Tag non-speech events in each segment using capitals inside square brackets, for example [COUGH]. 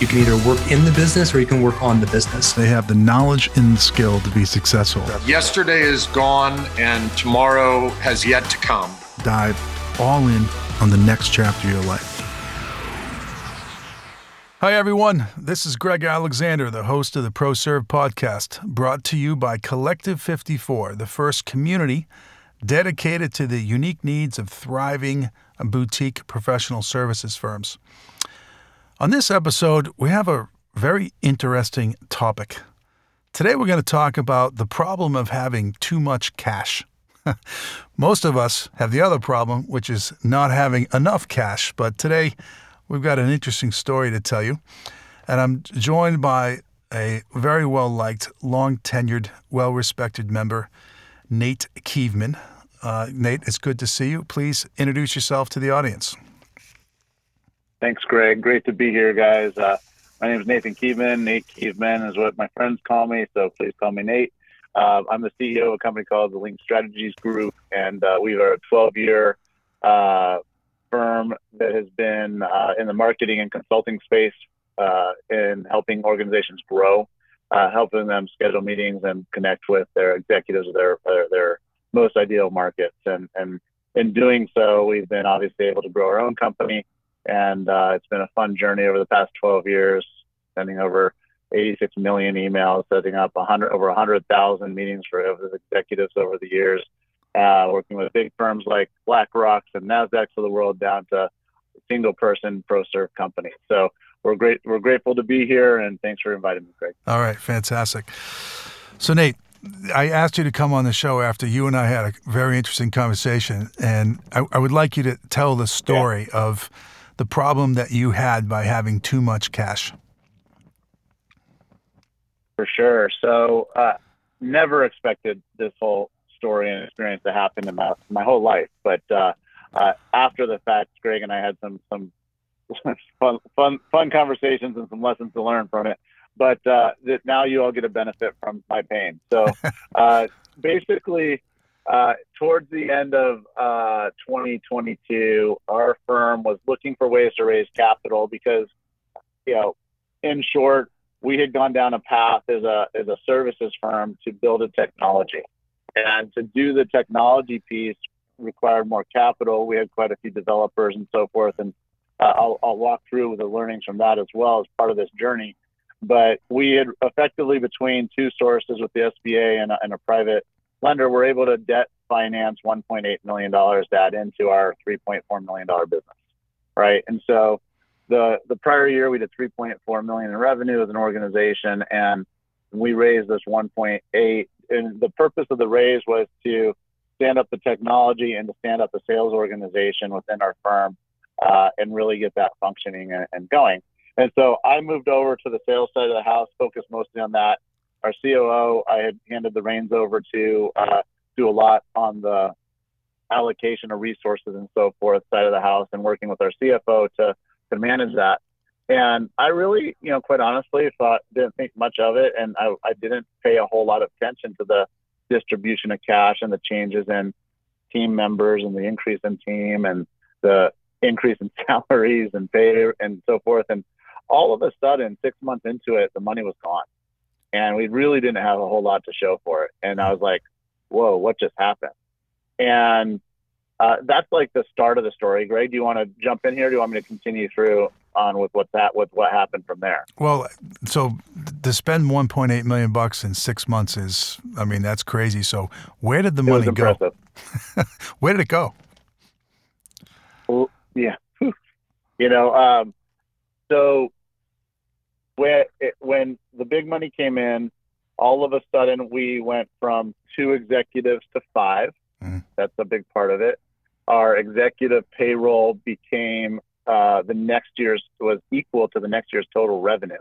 You can either work in the business or you can work on the business. They have the knowledge and the skill to be successful. Yesterday is gone and tomorrow has yet to come. Dive all in on the next chapter of your life. Hi, everyone. This is Greg Alexander, the host of the ProServe podcast, brought to you by Collective 54, the first community dedicated to the unique needs of thriving boutique professional services firms. On this episode, we have a very interesting topic. Today, we're going to talk about the problem of having too much cash. [LAUGHS] Most of us have the other problem, which is not having enough cash. But today, we've got an interesting story to tell you. And I'm joined by a very well liked, long tenured, well respected member, Nate Kievman. Uh, Nate, it's good to see you. Please introduce yourself to the audience. Thanks, Greg. Great to be here, guys. Uh, my name is Nathan Kievman. Nate Kievman is what my friends call me, so please call me Nate. Uh, I'm the CEO of a company called the Linked Strategies Group, and uh, we are a 12 year uh, firm that has been uh, in the marketing and consulting space uh, in helping organizations grow, helping them schedule meetings and connect with their executives of their, their most ideal markets. And, and in doing so, we've been obviously able to grow our own company. And it's been a fun journey over the past 12 years, sending over 86 million emails, setting up 100 over 100,000 meetings for executives over the years, uh, working with big firms like BlackRock and Nasdaq of the world, down to single person ProServe companies. So we're great. We're grateful to be here, and thanks for inviting me, Greg. All right, fantastic. So Nate, I asked you to come on the show after you and I had a very interesting conversation, and I, I would like you to tell the story yeah. of the problem that you had by having too much cash. For sure. So, uh, never expected this whole story and experience to happen in my, my whole life. But uh, uh, after the fact, Greg and I had some some [LAUGHS] fun fun fun conversations and some lessons to learn from it. But uh, that now you all get a benefit from my pain. So [LAUGHS] uh, basically, uh, towards the end of 2022, our firm was looking for ways to raise capital because, you know, in short, we had gone down a path as a as a services firm to build a technology, and to do the technology piece required more capital. We had quite a few developers and so forth, and uh, I'll, I'll walk through the learnings from that as well as part of this journey. But we had effectively between two sources with the SBA and a, and a private lender, we're able to debt finance 1.8 million dollars that into our 3.4 million dollar business, right? And so the the prior year we did 3.4 million in revenue as an organization, and we raised this 1.8. And the purpose of the raise was to stand up the technology and to stand up the sales organization within our firm uh, and really get that functioning and, and, going. And so I moved over to the sales side of the house, focused mostly on that. Our COO, I had handed the reins over to uh, do a lot on the allocation of resources and so forth side of the house and working with our CFO to to manage that. And I really, you know, quite honestly, thought didn't think much of it, and I, I didn't pay a whole lot of attention to the distribution of cash and the changes in team members and the increase in team and the increase in [LAUGHS] salaries and pay and so forth. And all of a sudden, six months into it, the money was gone, and we really didn't have a whole lot to show for it. And I was like, "Whoa, what just happened?" And uh, that's like the start of the story. Greg, do you want to jump in here? do you want me to continue through on with what that with what happened from there? Well, so to spend 1.8 million bucks in six months is, I mean, that's crazy. So where did the it money go? [LAUGHS] where did it go? Well, yeah, [LAUGHS] you know, um, so when it, when the big money came in, all of a sudden we went from two executives to 5 mm-hmm. That's a big part of it our executive payroll became uh, the next year's was equal to the next year's total revenue.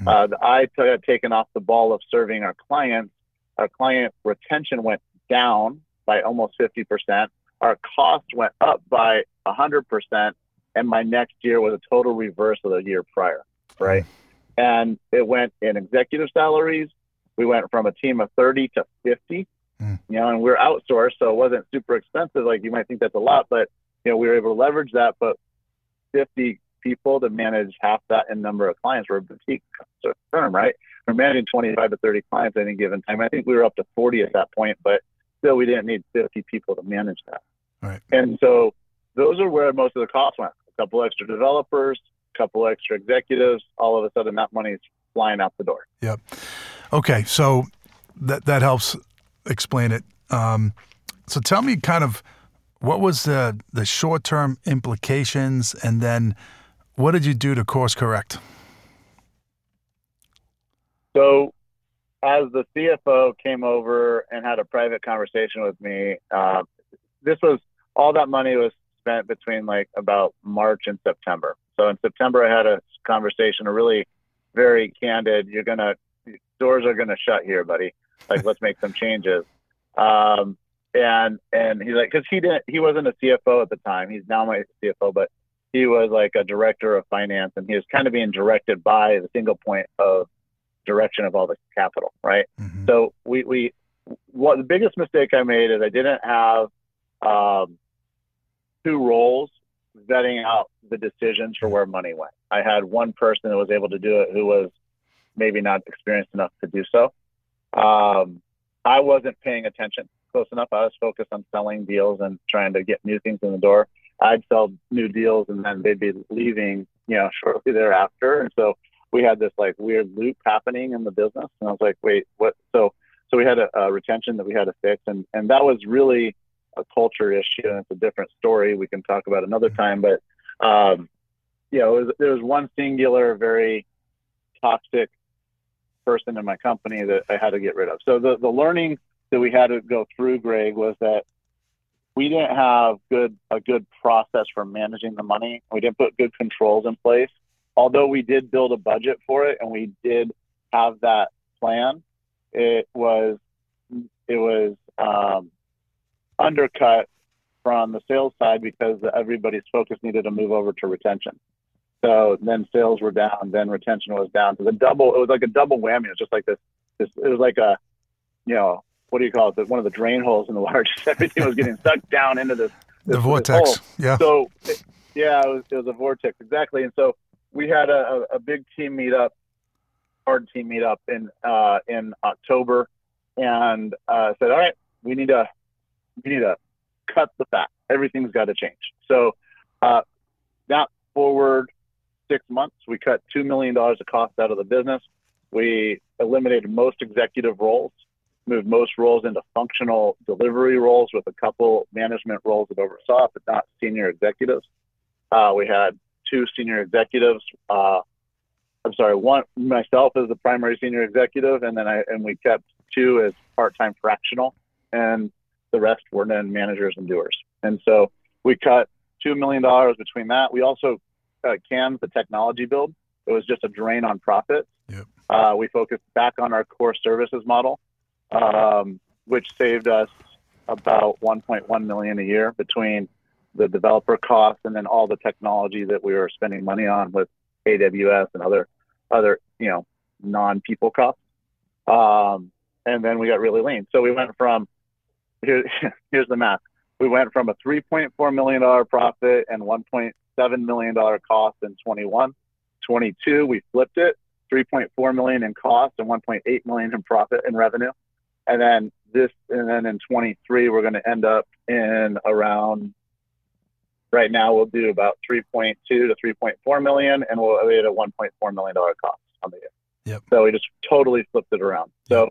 Mm-hmm. Uh, I t- had taken off the ball of serving our clients. Our client retention went down by almost 50%. Our cost went up by 100%. And my next year was a total reverse of the year prior, right? Mm-hmm. And it went in executive salaries. We went from a team of 30 to 50 Mm. You know, and we're outsourced, so it wasn't super expensive. Like you might think that's a lot, but you know, we were able to leverage that. But 50 people to manage half that in number of clients. We're a boutique firm, right? We're managing 25 to 30 clients at any given time. I think we were up to 40 at that point, but still we didn't need 50 people to manage that. Right. And so those are where most of the costs went. A couple extra developers, couple extra executives. All of a sudden, that money's flying out the door. Yep. Okay, so that that helps explain it. Um, so tell me, kind of, what was the the short term implications, and then what did you do to course correct? So, as the CFO came over and had a private conversation with me, uh, this was all that money was spent between like about March and September. So in September, I had a conversation, a really very candid. You're gonna doors are gonna shut here, buddy. Like let's make some changes. Um, and and he's like, because he didn't, he wasn't a CFO at the time. He's now my CFO, but he was like a director of finance, and he was kind of being directed by the single point of direction of all the capital, right? Mm-hmm. So we we what the biggest mistake I made is I didn't have um, two roles vetting out the decisions for where money went. I had one person that was able to do it who was maybe not experienced enough to do so. Um, I wasn't paying attention close enough. I was focused on selling deals and trying to get new things in the door. I'd sell new deals and then they'd be leaving, you know, shortly thereafter. And so we had this like weird loop happening in the business. And I was like, wait, what? So, so we had a, a retention that we had to fix. And, and that was really a culture issue. And it's a different story we can talk about another time. But, um, you know, was, there was one singular, very toxic person in my company that I had to get rid of. So the, the learning that we had to go through, Greg, was that we didn't have good a good process for managing the money. We didn't put good controls in place. Although we did build a budget for it and we did have that plan, it was it was um, undercut from the sales side because everybody's focus needed to move over to retention. So then sales were down, then retention was down. So the double, it was like a double whammy. It was just like this, this it was like a, you know, what do you call it? one of the drain holes in the large. [LAUGHS] Everything was getting sucked down into this. this the vortex. This yeah. So, it, yeah, it was, it was a vortex exactly. And so we had a, a big team meetup, hard team meetup in uh, in October, and uh, said, all right, we need to we need to cut the fat. Everything's got to change. So, uh, now forward six months, we cut $2 million of cost out of the business. We eliminated most executive roles, moved most roles into functional delivery roles with a couple management roles that oversaw, but not senior executives. Uh, we had two senior executives. Uh, I'm sorry, one myself as the primary senior executive, and then I and we kept two as part-time fractional, and the rest were then managers and doers. And so we cut two million dollars between that. We also uh, canned the technology build. It was just a drain on profit. Yep. Uh, we focused back on our core services model, um, which saved us about 1.1 million a year between the developer costs and then all the technology that we were spending money on with AWS and other other you know non-people costs. Um, and then we got really lean. So we went from here, [LAUGHS] here's the math. We went from a 3.4 million dollar profit and 1.7 million dollar cost in 21. 22, we flipped it, 3.4 million in cost and 1.8 million in profit and revenue. And then this, and then in 23, we're going to end up in around. Right now, we'll do about 3.2 to 3.4 million, and we'll be at a 1.4 million dollar cost on the year. Yep. So we just totally flipped it around. So,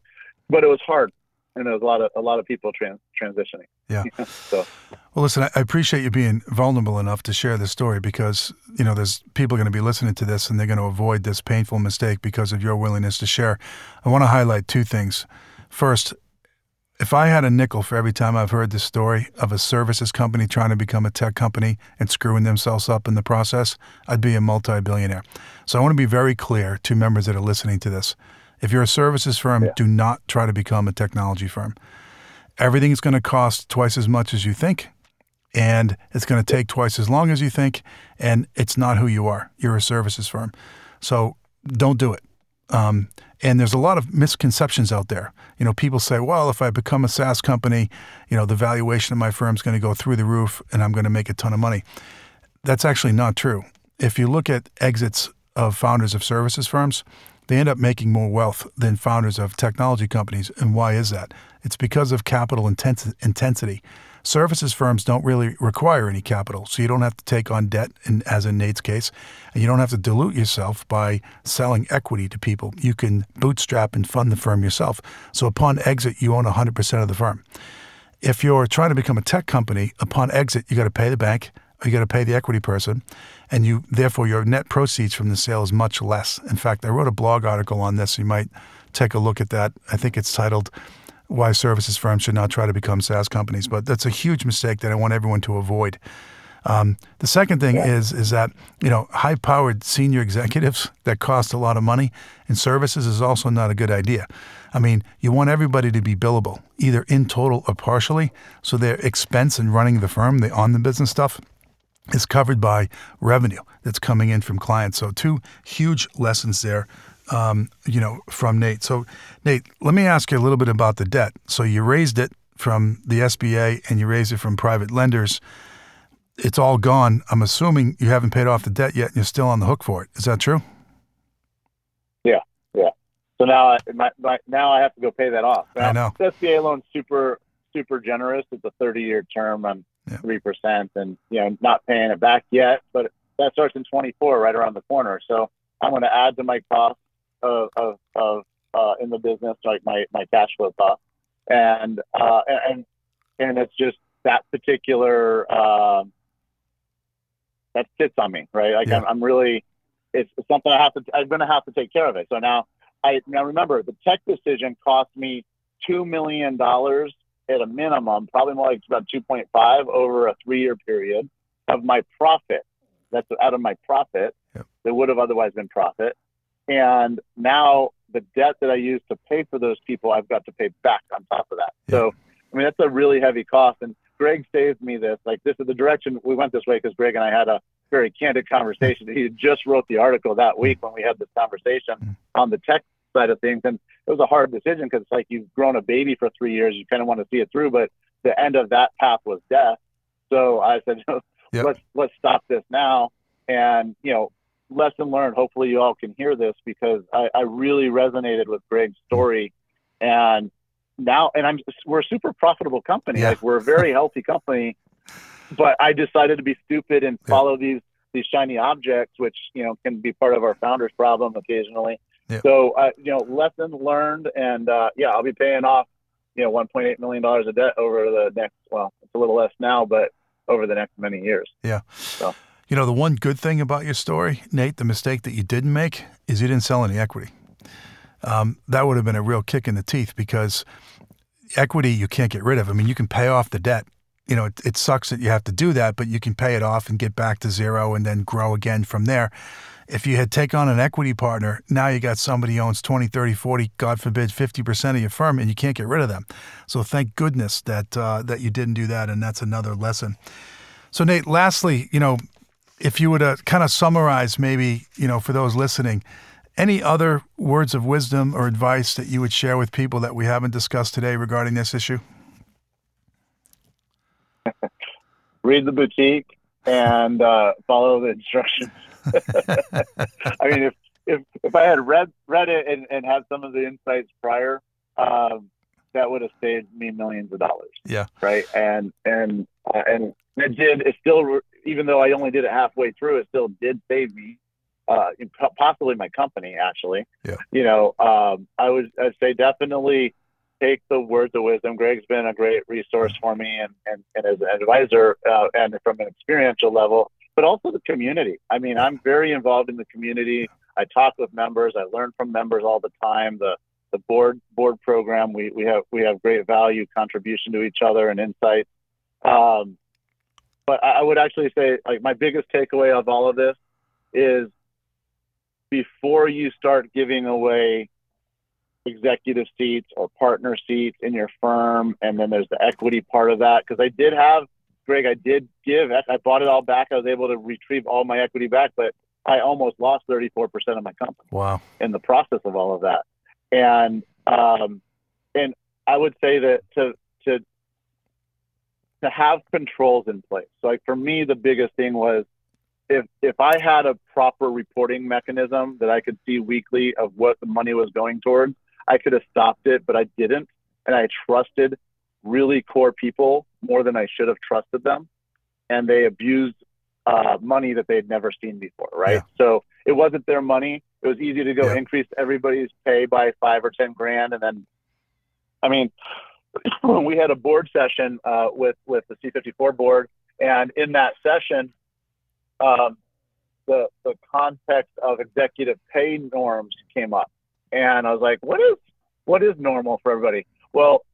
but it was hard and there's a lot of a lot of people trans, transitioning. Yeah. [LAUGHS] so, well, listen, I appreciate you being vulnerable enough to share this story because you know there's people going to be listening to this and they're going to avoid this painful mistake because of your willingness to share. I want to highlight two things. First, if I had a nickel for every time I've heard this story of a services company trying to become a tech company and screwing themselves up in the process, I'd be a multi-billionaire. So I want to be very clear to members that are listening to this. If you're a services firm, yeah. do not try to become a technology firm. Everything is going to cost twice as much as you think, and it's going to take twice as long as you think, and it's not who you are. You're a services firm. So don't do it. Um, and there's a lot of misconceptions out there. You know, people say, well, if I become a SaaS company, you know, the valuation of my firm is going to go through the roof and I'm going to make a ton of money. That's actually not true. if you look at exits of founders of services firms, they end up making more wealth than founders of technology companies. And why is that? It's because of capital intensity. Services firms don't really require any capital, so you don't have to take on debt, in, as in Nate's case, and you don't have to dilute yourself by selling equity to people. You can bootstrap and fund the firm yourself. So upon exit, you own 100% of the firm. If you're trying to become a tech company, upon exit, you got to pay the bank, you got to pay the equity person, and you therefore your net proceeds from the sale is much less. In fact, I wrote a blog article on this. You might take a look at that. I think it's titled "Why Services Firms Should Not Try to Become SaaS Companies." But that's a huge mistake that I want everyone to avoid. Um, the second thing yeah. is is that you know high-powered senior executives that cost a lot of money in services is also not a good idea. I mean, you want everybody to be billable, either in total or partially, so their expense in running the firm, the on the business stuff, is covered by revenue that's coming in from clients. So two huge lessons there, um, you know, from Nate. So Nate, let me ask you a little bit about the debt. So you raised it from the SBA and you raised it from private lenders. It's all gone. I'm assuming you haven't paid off the debt yet, and you're still on the hook for it. Is that true? Yeah, yeah. So now, I, my, my, now I have to go pay that off. Now, I know. The SBA loan's super super generous. It's a 30 year term. I'm three yeah. percent, and you know, not paying it back yet, but that starts in 24, right around the corner. So I'm going to add to my cost of of, of uh, in the business, like my my cash flow cost, and uh, and and it's just that particular um, that sits on me, right? Like yeah. I'm, I'm really, it's, it's something I have to. I'm going to have to take care of it. So now I now remember the tech decision cost me two million dollars at a minimum, probably more like about 2.5 over a three year period of my profit. That's out of my profit yep. that would have otherwise been profit. And now the debt that I used to pay for those people, I've got to pay back on top of that. Yep. So, I mean, that's a really heavy cost. And Greg saved me this. Like, this is the direction we went this way because Greg and I had a very candid conversation. He just wrote the article that week when we had this conversation mm. on the tech side of things. And it was a hard decision because it's like you've grown a baby for three years. You kind of want to see it through, but the end of that path was death. So I said, [LAUGHS] yep. let's let's stop this now. And you know, lesson learned. Hopefully, you all can hear this because I, I really resonated with Greg's story, and now, and I'm we're a super profitable company. Yeah. Like we're a very healthy company, but I decided to be stupid and follow yeah. these these shiny objects, which you know can be part of our founders' problem occasionally. Yep. So, uh, you know, lessons learned, and uh, yeah, I'll be paying off, you know, 1.8 million dollars of debt over the next. Well, it's a little less now, but over the next many years. Yeah. So. You know, the one good thing about your story, Nate, the mistake that you didn't make is you didn't sell any equity. Um, that would have been a real kick in the teeth because equity you can't get rid of. I mean, you can pay off the debt. You know, it, it sucks that you have to do that, but you can pay it off and get back to zero and then grow again from there. If you had take on an equity partner, now you got somebody who owns 20, 30, 40, God forbid, 50% of your firm, and you can't get rid of them. So thank goodness that uh, that you didn't do that, and that's another lesson. So Nate, lastly, you know, if you were to kind of summarize, maybe you know, for those listening, any other words of wisdom or advice that you would share with people that we haven't discussed today regarding this issue? [LAUGHS] Read the boutique and uh, follow the instructions. [LAUGHS] I mean, if, if if I had read read it and, and had some of the insights prior, um, that would have saved me millions of dollars. Yeah. Right. And and uh, and it did. It still, even though I only did it halfway through, it still did save me. Uh, possibly my company actually. Yeah. You know, um, I would I'd say definitely take the words of wisdom. Greg's been a great resource for me and, and, and as an advisor uh, and from an experiential level but also the community. I mean, I'm very involved in the community. I talk with members. I learn from members all the time. The the board board program we, we have we have great value contribution to each other and insight. Um, but I would actually say like my biggest takeaway of all of this is before you start giving away executive seats or partner seats in your firm, and then there's the equity part of that because I did have Greg, I did give. I bought it all back. I was able to retrieve all my equity back, but I almost lost 34% of my company. Wow. In the process of all of that. And, um, and I would say that to, to, to have controls in place. So like for me, the biggest thing was if if I had a proper reporting mechanism that I could see weekly of what the money was going towards, I could have stopped it, but I didn't, and I trusted really core people more than I should have trusted them, and they abused uh, money that they'd never seen before, right? Yeah. So it wasn't their money. It was easy to go Yeah. increase everybody's pay by five or ten grand, and then, I mean, when [CLEARS THROAT] we had a board session uh, with with the C54 board, and in that session, um, the the context of executive pay norms came up, and I was like, what is what is normal for everybody? Well,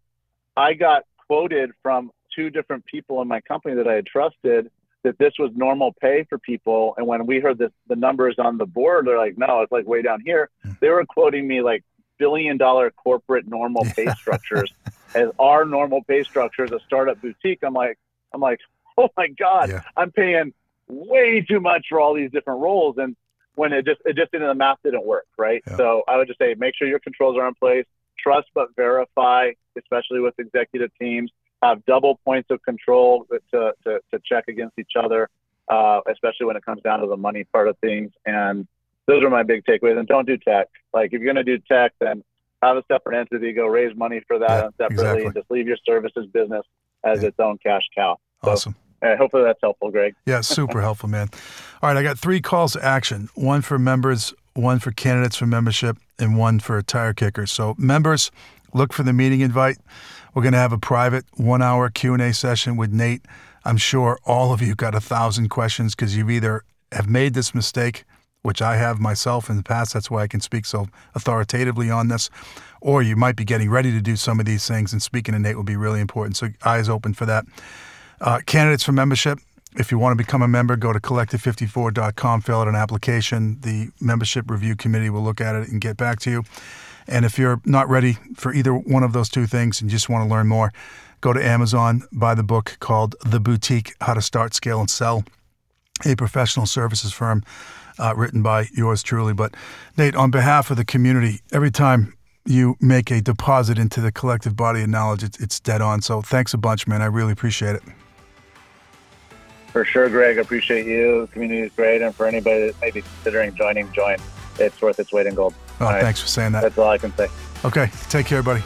I got quoted from two different people in my company that I had trusted that this was normal pay for people. And when we heard this, the numbers on the board, they're like, no, it's like way down here. Hmm. They were quoting me like billion dollar corporate normal pay [LAUGHS] structures as our normal pay structure as a startup boutique. I'm like, I'm like, [LAUGHS] oh my God, Yeah. I'm paying way too much for all these different roles. And when it just, it just didn't, the math didn't work. Right. Yeah. So I would just say, make sure your controls are in place, trust, but verify, especially with executive teams have double points of control to, to, to check against each other, uh, especially when it comes down to the money part of things. And those are my big takeaways. And don't do tech. Like if you're going to do tech, then have a separate entity, go raise money for that Yeah, separately, exactly. and just leave your services business as Yeah. its own cash cow. So Awesome. uh, hopefully that's helpful, Greg. Yeah, super [LAUGHS] helpful, man. All right, I got three calls to action: one for members, one for candidates for membership, and one for tire kickers. So, members, look for the meeting invite. We're going to have a private one-hour Q and A session with Nate. I'm sure all of you got a thousand questions because you've either have made this mistake, which I have myself in the past. That's why I can speak so authoritatively on this, or you might be getting ready to do some of these things. And speaking to Nate will be really important. So, eyes open for that. Uh, candidates for membership. If you want to become a member, go to collective54.com, fill out an application. The membership review committee will look at it and get back to you. And if you're not ready for either one of those two things and you just want to learn more, go to Amazon, buy the book called The Boutique How to Start, Scale, and Sell, a professional services firm uh, written by yours truly. But Nate, on behalf of the community, every time you make a deposit into the collective body of knowledge, it's, it's dead on. So thanks a bunch, man. I really appreciate it. For sure, Greg. I appreciate you. The community is great. And for anybody that may be considering joining, join. It's worth its weight in gold. Oh, thanks for saying that. That's all I can say. Okay, take care, buddy.